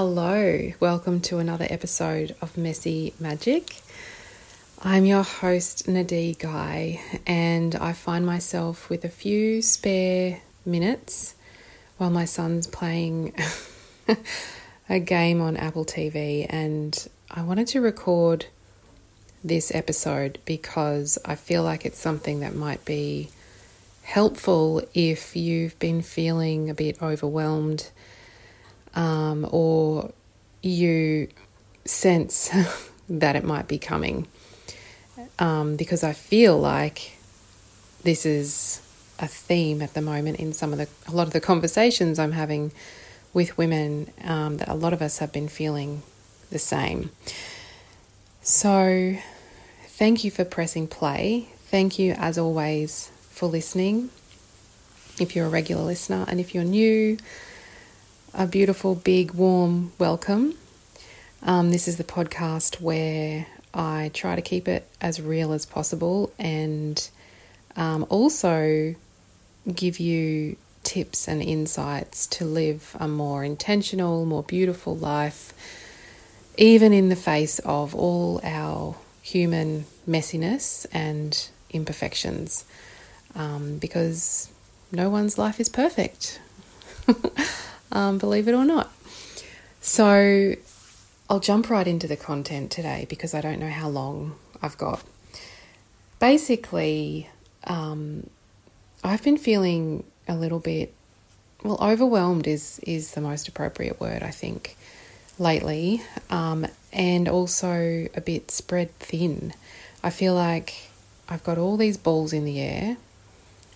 Hello, welcome to another episode of Messy Magic. I'm your host, Nadee Guy, and I find myself with a few spare minutes while my son's playing a game on Apple TV. And I wanted to record this episode because I feel like it's something that might be helpful if you've been feeling a bit overwhelmed um, or you sense that it might be coming. Um, because I feel like this is a theme at the moment in some of the a lot of the conversations I'm having with women um, that a lot of us have been feeling the same. So, thank you for pressing play. Thank you, as always, for listening. If you're a regular listener, and if you're new, a beautiful, big, warm welcome. Um, this is the podcast where I try to keep it as real as possible and um, also give you tips and insights to live a more intentional, more beautiful life, even in the face of all our human messiness and imperfections, um, because no one's life is perfect. um, believe it or not. So I'll jump right into the content today because I don't know how long I've got. Basically, um, I've been feeling a little bit well overwhelmed is is the most appropriate word I think lately, um, and also a bit spread thin. I feel like I've got all these balls in the air,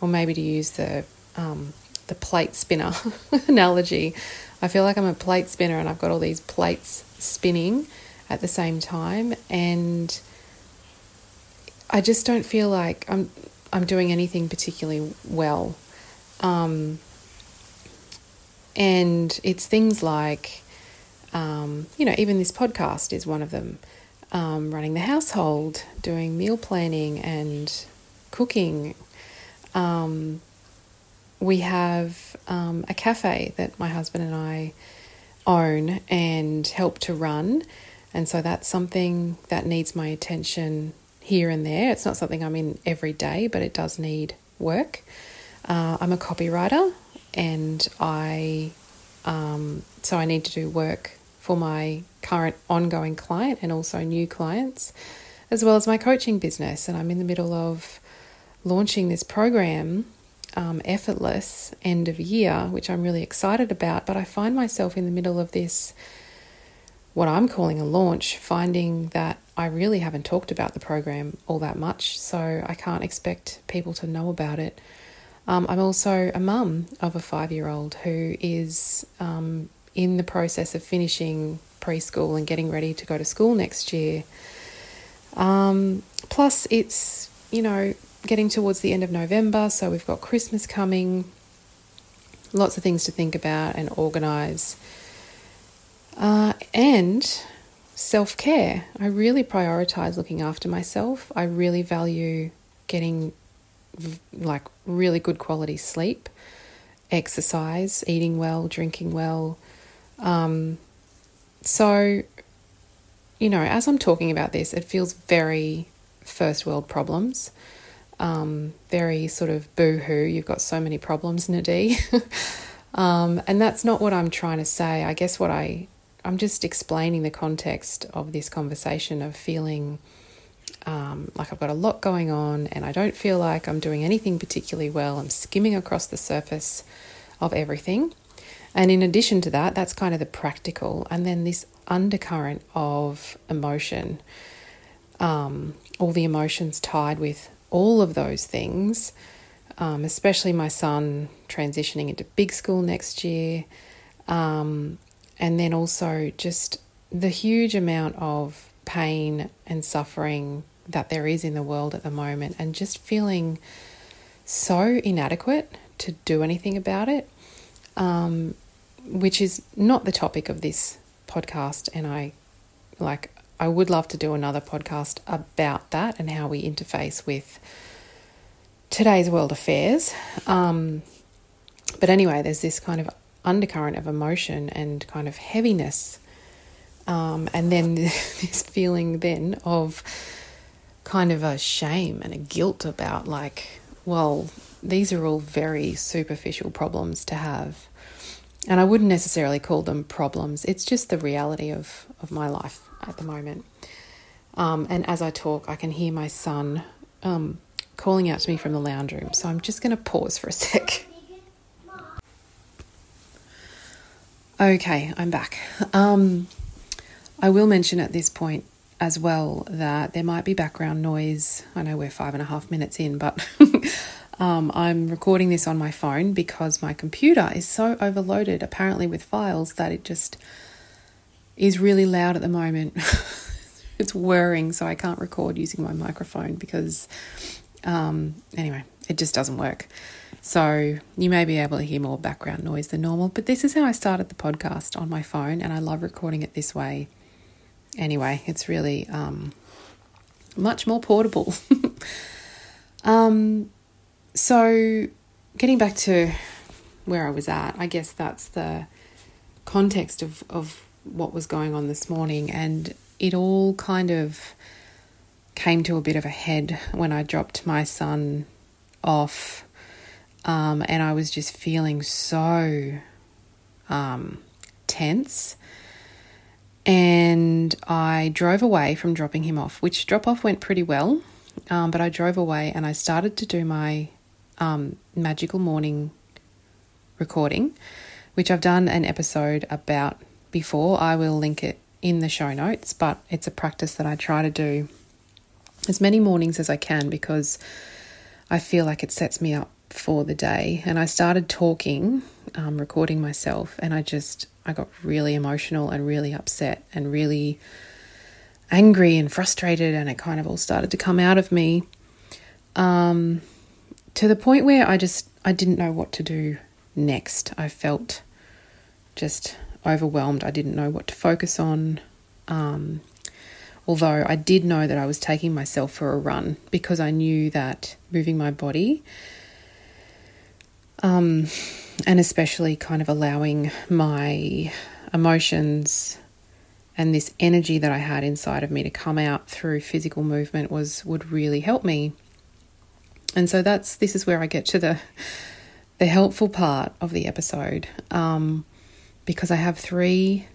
or maybe to use the um, the plate spinner analogy. I feel like I'm a plate spinner and I've got all these plates spinning at the same time and I just don't feel like I'm I'm doing anything particularly well. Um, and it's things like, um, you know, even this podcast is one of them. Um, running the household, doing meal planning and cooking, um, we have um, a cafe that my husband and I own and help to run. And so that's something that needs my attention here and there. It's not something I'm in every day, but it does need work. Uh, I'm a copywriter and I, um, so I need to do work for my current ongoing client and also new clients, as well as my coaching business. And I'm in the middle of launching this program um, effortless end of year, which I'm really excited about. But I find myself in the middle of this, what I'm calling a launch, finding that I really haven't talked about the program all that much. So I can't expect people to know about it. Um, I'm also a mum of a five year old who is um, in the process of finishing preschool and getting ready to go to school next year. Um, plus, it's, you know, getting towards the end of November, so we've got Christmas coming. Lots of things to think about and organise. Uh, and self care. I really prioritise looking after myself. I really value getting like really good quality sleep, exercise, eating well, drinking well. Um, so, you know, as I'm talking about this, it feels very first world problems um, very sort of boo hoo, you've got so many problems, Nadee. um, and that's not what I'm trying to say. I guess what I, I'm just explaining the context of this conversation of feeling um, like I've got a lot going on and I don't feel like I'm doing anything particularly well. I'm skimming across the surface of everything. And in addition to that, that's kind of the practical. And then this undercurrent of emotion, um, all the emotions tied with all of those things, um, especially my son transitioning into big school next year, um, and then also just the huge amount of pain and suffering that there is in the world at the moment, and just feeling so inadequate to do anything about it, um, which is not the topic of this podcast. And I like I would love to do another podcast about that and how we interface with today's world affairs. Um, but anyway, there's this kind of undercurrent of emotion and kind of heaviness. Um, and then this feeling then of kind of a shame and a guilt about, like, well, these are all very superficial problems to have. And I wouldn't necessarily call them problems, it's just the reality of, of my life at the moment. Um, and as I talk, I can hear my son um, calling out to me from the lounge room. So I'm just going to pause for a sec. Okay, I'm back. Um, I will mention at this point as well that there might be background noise. I know we're five and a half minutes in, but um, I'm recording this on my phone because my computer is so overloaded, apparently, with files that it just is really loud at the moment. it's whirring, so I can't record using my microphone because, um, anyway, it just doesn't work. So you may be able to hear more background noise than normal, but this is how I started the podcast on my phone, and I love recording it this way. Anyway, it's really um, much more portable. um, so, getting back to where I was at, I guess that's the context of, of what was going on this morning, and it all kind of came to a bit of a head when I dropped my son off, um, and I was just feeling so um, tense. And I drove away from dropping him off, which drop off went pretty well. Um, but I drove away and I started to do my um, magical morning recording, which I've done an episode about before. I will link it in the show notes, but it's a practice that I try to do as many mornings as I can because I feel like it sets me up for the day. And I started talking, um, recording myself, and I just I got really emotional and really upset and really angry and frustrated, and it kind of all started to come out of me. Um, to the point where I just I didn't know what to do next. I felt just overwhelmed. I didn't know what to focus on. Um, although I did know that I was taking myself for a run because I knew that moving my body, um, and especially kind of allowing my emotions and this energy that I had inside of me to come out through physical movement was would really help me. And so that's this is where I get to the the helpful part of the episode. Um, because I have three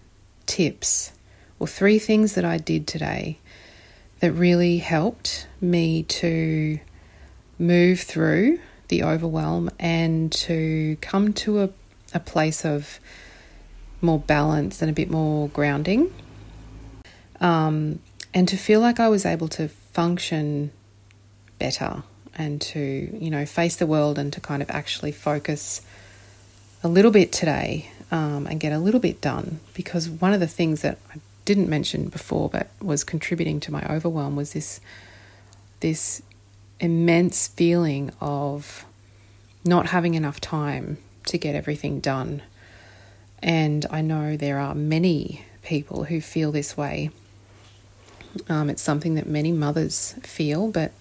tips or three things that I did today that really helped me to move through the overwhelm and to come to a, a place of more balance and a bit more grounding. Um, and to feel like I was able to function better and to, you know, face the world and to kind of actually focus a little bit today um, and get a little bit done because one of the things that I didn't mention before but was contributing to my overwhelm was this this immense feeling of not having enough time to get everything done. And I know there are many people who feel this way. Um, it's something that many mothers feel, but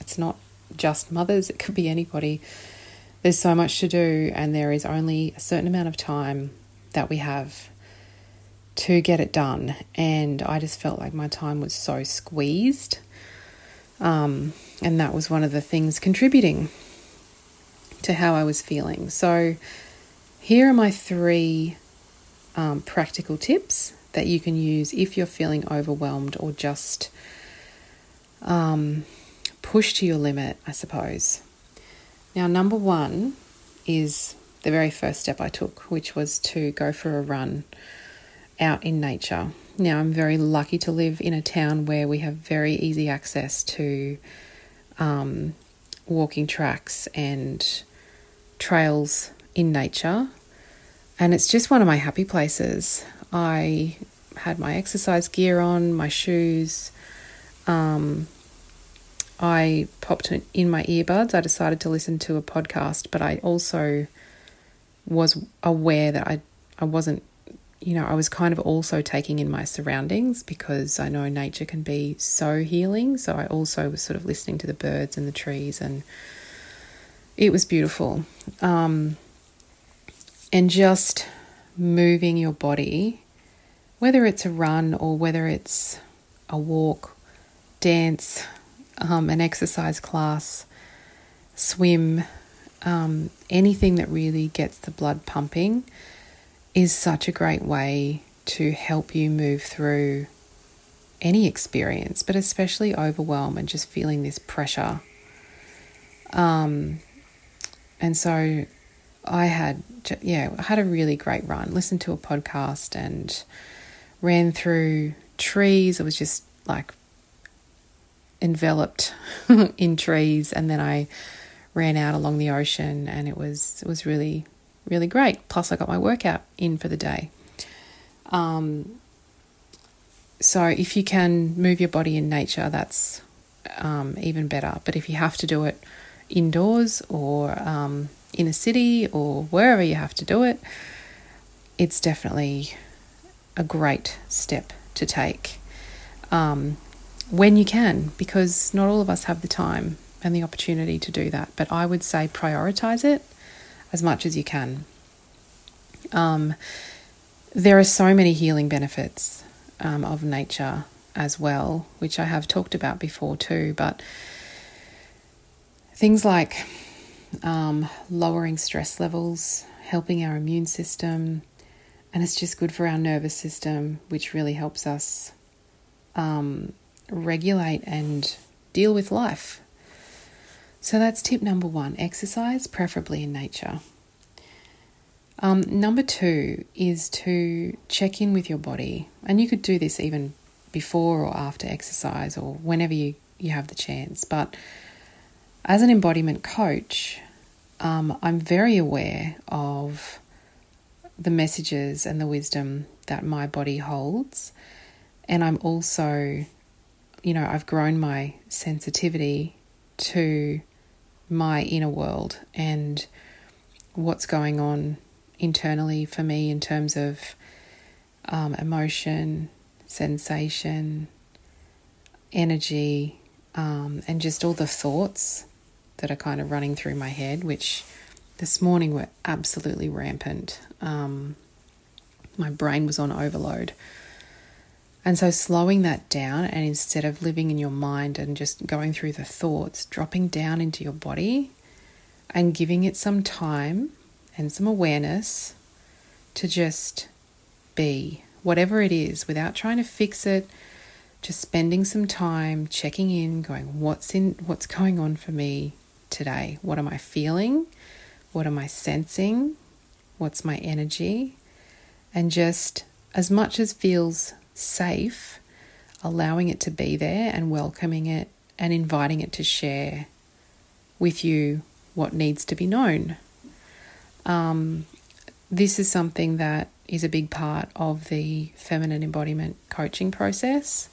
it's not just mothers, it could be anybody there's so much to do, and there is only a certain amount of time that we have to get it done. And I just felt like my time was so squeezed. Um, and that was one of the things contributing to how I was feeling. So, here are my three um, practical tips that you can use if you're feeling overwhelmed or just um, pushed to your limit, I suppose. Now, number one is the very first step I took, which was to go for a run out in nature. Now, I'm very lucky to live in a town where we have very easy access to um, walking tracks and trails in nature, and it's just one of my happy places. I had my exercise gear on, my shoes, um, I popped in my earbuds. I decided to listen to a podcast, but I also was aware that I I wasn't you know, I was kind of also taking in my surroundings because I know nature can be so healing. So I also was sort of listening to the birds and the trees, and it was beautiful. Um, and just moving your body, whether it's a run or whether it's a walk, dance, um, an exercise class, swim, um, anything that really gets the blood pumping is such a great way to help you move through any experience, but especially overwhelm and just feeling this pressure. Um, and so I had, yeah, I had a really great run. Listened to a podcast and ran through trees. It was just like enveloped in trees, and then I ran out along the ocean, and it was it was really really great. Plus, I got my workout in for the day. Um, so if you can move your body in nature, that's um, even better. But if you have to do it indoors or um, in a city or wherever you have to do it, it's definitely a great step to take um, when you can, because not all of us have the time and the opportunity to do that. But I would say prioritize it as much as you can. Um, there are so many healing benefits um, of nature as well, which I have talked about before too. But things like um, lowering stress levels, helping our immune system, and it's just good for our nervous system, which really helps us um, regulate and deal with life. So that's tip number one exercise, preferably in nature. Um, number two is to check in with your body, and you could do this even before or after exercise or whenever you, you have the chance. But as an embodiment coach, um, I'm very aware of the messages and the wisdom that my body holds. And I'm also, you know, I've grown my sensitivity to my inner world and what's going on internally for me in terms of um, emotion, sensation, energy, um, and just all the thoughts that are kind of running through my head, which this morning were absolutely rampant. Um, my brain was on overload. And so, slowing that down, and instead of living in your mind and just going through the thoughts, dropping down into your body and giving it some time and some awareness to just be whatever it is without trying to fix it just spending some time checking in going what's in what's going on for me today? What am i feeling? What am i sensing? What's my energy? And just as much as feels safe allowing it to be there and welcoming it and inviting it to share with you what needs to be known um, this is something that is a big part of the feminine embodiment coaching process.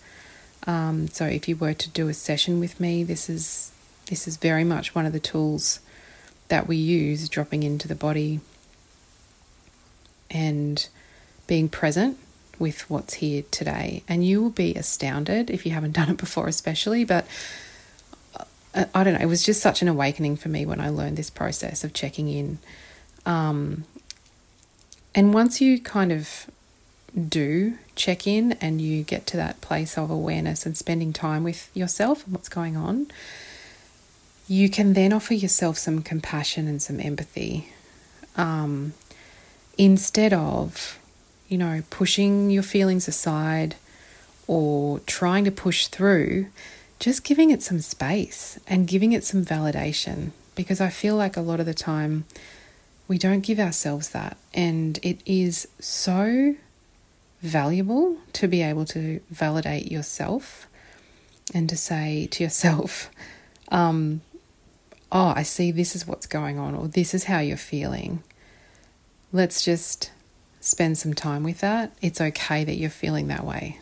Um, so if you were to do a session with me, this is this is very much one of the tools that we use, dropping into the body and being present with what's here today. And you will be astounded if you haven't done it before, especially. But uh, I don't know, it was just such an awakening for me when I learned this process of checking in um, and once you kind of do check in and you get to that place of awareness and spending time with yourself and what's going on, you can then offer yourself some compassion and some empathy um, instead of, you know, pushing your feelings aside or trying to push through, just giving it some space and giving it some validation. Because I feel like a lot of the time, we don't give ourselves that. And it is so valuable to be able to validate yourself and to say to yourself, um, oh, I see this is what's going on, or this is how you're feeling. Let's just spend some time with that. It's okay that you're feeling that way.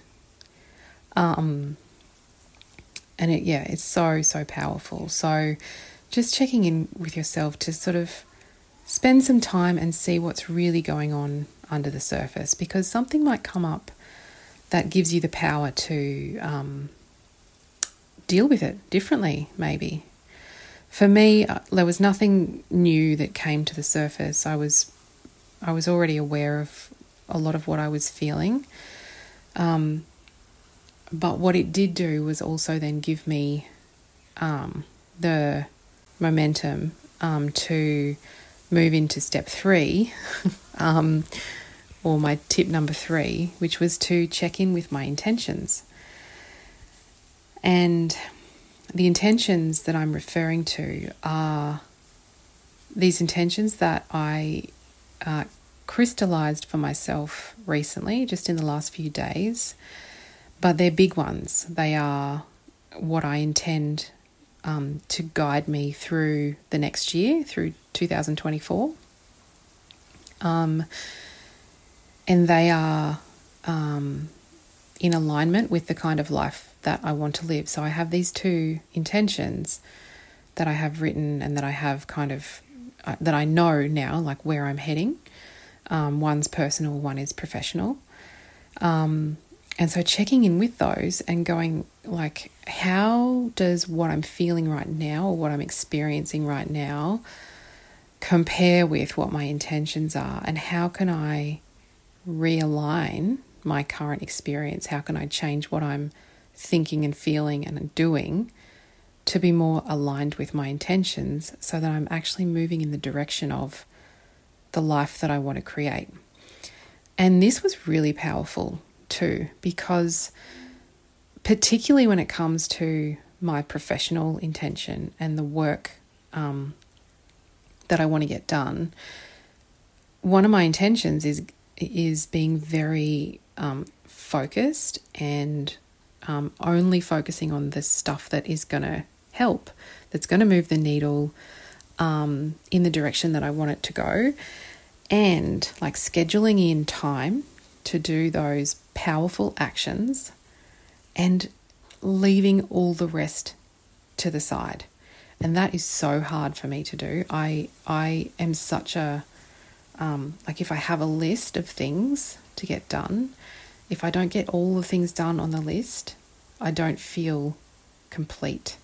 Um, and it, yeah, it's so, so powerful. So just checking in with yourself to sort of spend some time and see what's really going on under the surface because something might come up that gives you the power to um, deal with it differently, maybe. For me, uh, there was nothing new that came to the surface. I was I was already aware of a lot of what I was feeling. Um, but what it did do was also then give me um, the momentum um, to move into step three, um, or my tip number three, which was to check in with my intentions. And the intentions that I'm referring to are these intentions that I uh, crystallized for myself recently, just in the last few days, but they're big ones. They are what I intend um, to guide me through the next year, through 2024. Um, and they are um, in alignment with the kind of life that I want to live. So I have these two intentions that I have written and that I have kind of uh, that I know now, like where I'm heading. Um, one's personal, one is professional. Um, and so checking in with those and going, like, how does what I'm feeling right now or what I'm experiencing right now compare with what my intentions are? And how can I realign my current experience? How can I change what I'm thinking and feeling and doing to be more aligned with my intentions so that I'm actually moving in the direction of the life that I want to create? And this was really powerful too, because particularly when it comes to my professional intention and the work um, that I want to get done, one of my intentions is is being very um, focused and um, only focusing on the stuff that is going to help, that's going to move the needle um, in the direction that I want it to go, and like scheduling in time to do those powerful actions and leaving all the rest to the side. And that is so hard for me to do. I I am such a um, like if I have a list of things to get done, if I don't get all the things done on the list, I don't feel complete.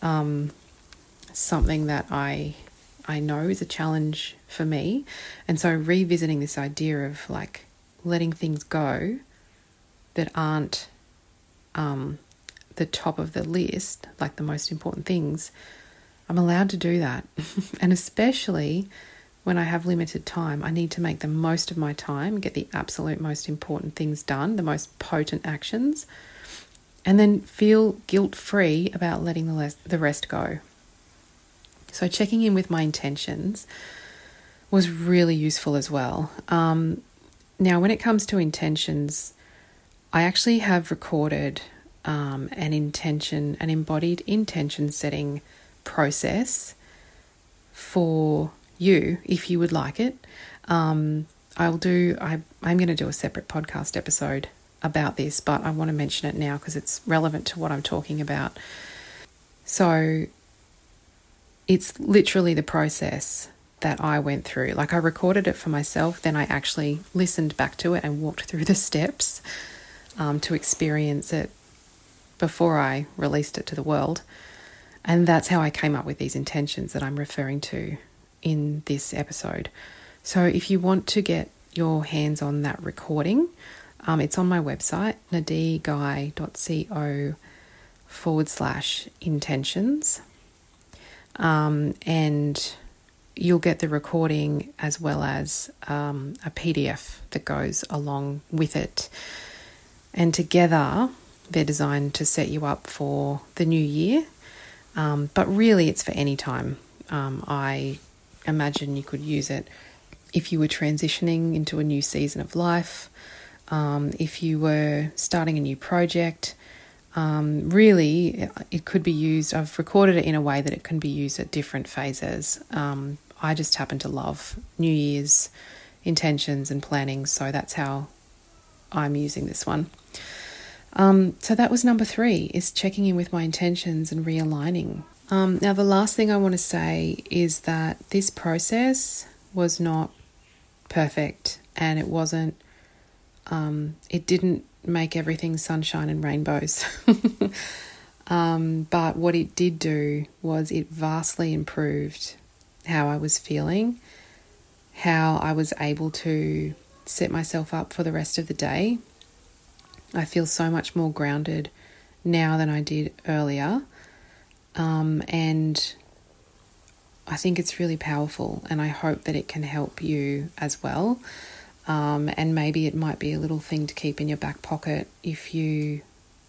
Um, something that I I know is a challenge for me, and so revisiting this idea of like letting things go that aren't um, the top of the list, like the most important things, I'm allowed to do that. and especially when I have limited time, I need to make the most of my time, get the absolute most important things done, the most potent actions, and then feel guilt free about letting the, rest go. So, checking in with my intentions was really useful as well. Um, now, when it comes to intentions, I actually have recorded um, an intention, an embodied intention setting process for you if you would like it. Um, I'll do, I, I'm going to do a separate podcast episode about this, but I want to mention it now because it's relevant to what I'm talking about. So, it's literally the process that I went through. Like I recorded it for myself, then I actually listened back to it and walked through the steps um, to experience it before I released it to the world. And that's how I came up with these intentions that I'm referring to in this episode. So if you want to get your hands on that recording, um, it's on my website, nadeeguy.co forward slash intentions. Um, and you'll get the recording as well as um, a PDF that goes along with it. And together, they're designed to set you up for the new year. Um, but really, it's for any time. Um, I imagine you could use it if you were transitioning into a new season of life, um, if you were starting a new project. Um, really, it could be used. I've recorded it in a way that it can be used at different phases. Um, I just happen to love New Year's intentions and planning, so that's how I'm using this one. Um, so that was number three is checking in with my intentions and realigning. Um, now, the last thing I want to say is that this process was not perfect and it wasn't, um, it didn't make everything sunshine and rainbows. um, but what it did do was it vastly improved how I was feeling, how I was able to set myself up for the rest of the day. I feel so much more grounded now than I did earlier. Um, and I think it's really powerful, and I hope that it can help you as well. Um, and maybe it might be a little thing to keep in your back pocket if you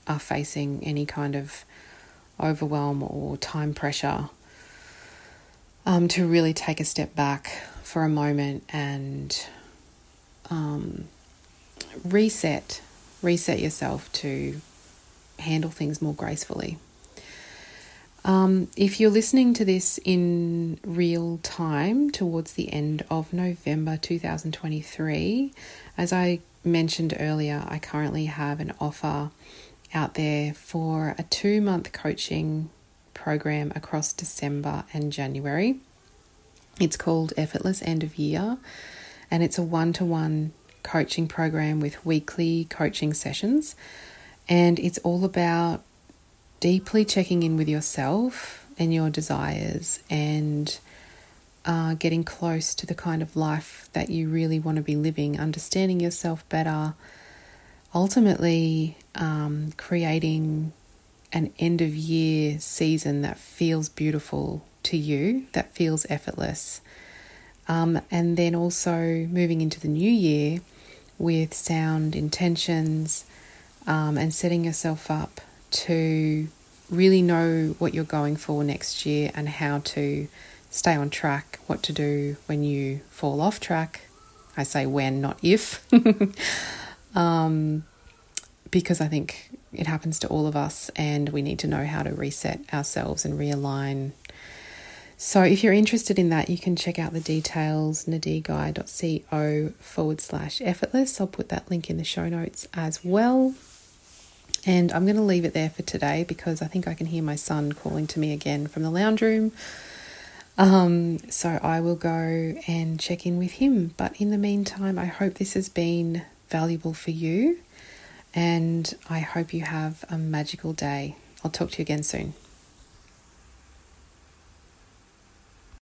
are facing any kind of overwhelm or time pressure. Um, to really take a step back for a moment and um, reset, reset yourself to handle things more gracefully. Um, if you're listening to this in real time towards the end of November 2023, as I mentioned earlier, I currently have an offer out there for a two month coaching program across December and January. It's called Effortless End of Year, and it's a one to one coaching program with weekly coaching sessions. And it's all about deeply checking in with yourself and your desires and uh, getting close to the kind of life that you really want to be living, understanding yourself better, ultimately um, creating an end of year season that feels beautiful to you, that feels effortless. Um, and then also moving into the new year with sound intentions um, and setting yourself up to really know what you're going for next year and how to stay on track, what to do when you fall off track. I say when, not if, um, because I think it happens to all of us and we need to know how to reset ourselves and realign. So, if you're interested in that, you can check out the details nadeeguy.co forward slash effortless. I'll put that link in the show notes as well. And I'm going to leave it there for today because I think I can hear my son calling to me again from the lounge room. Um, so I will go and check in with him. But in the meantime, I hope this has been valuable for you and I hope you have a magical day. I'll talk to you again soon.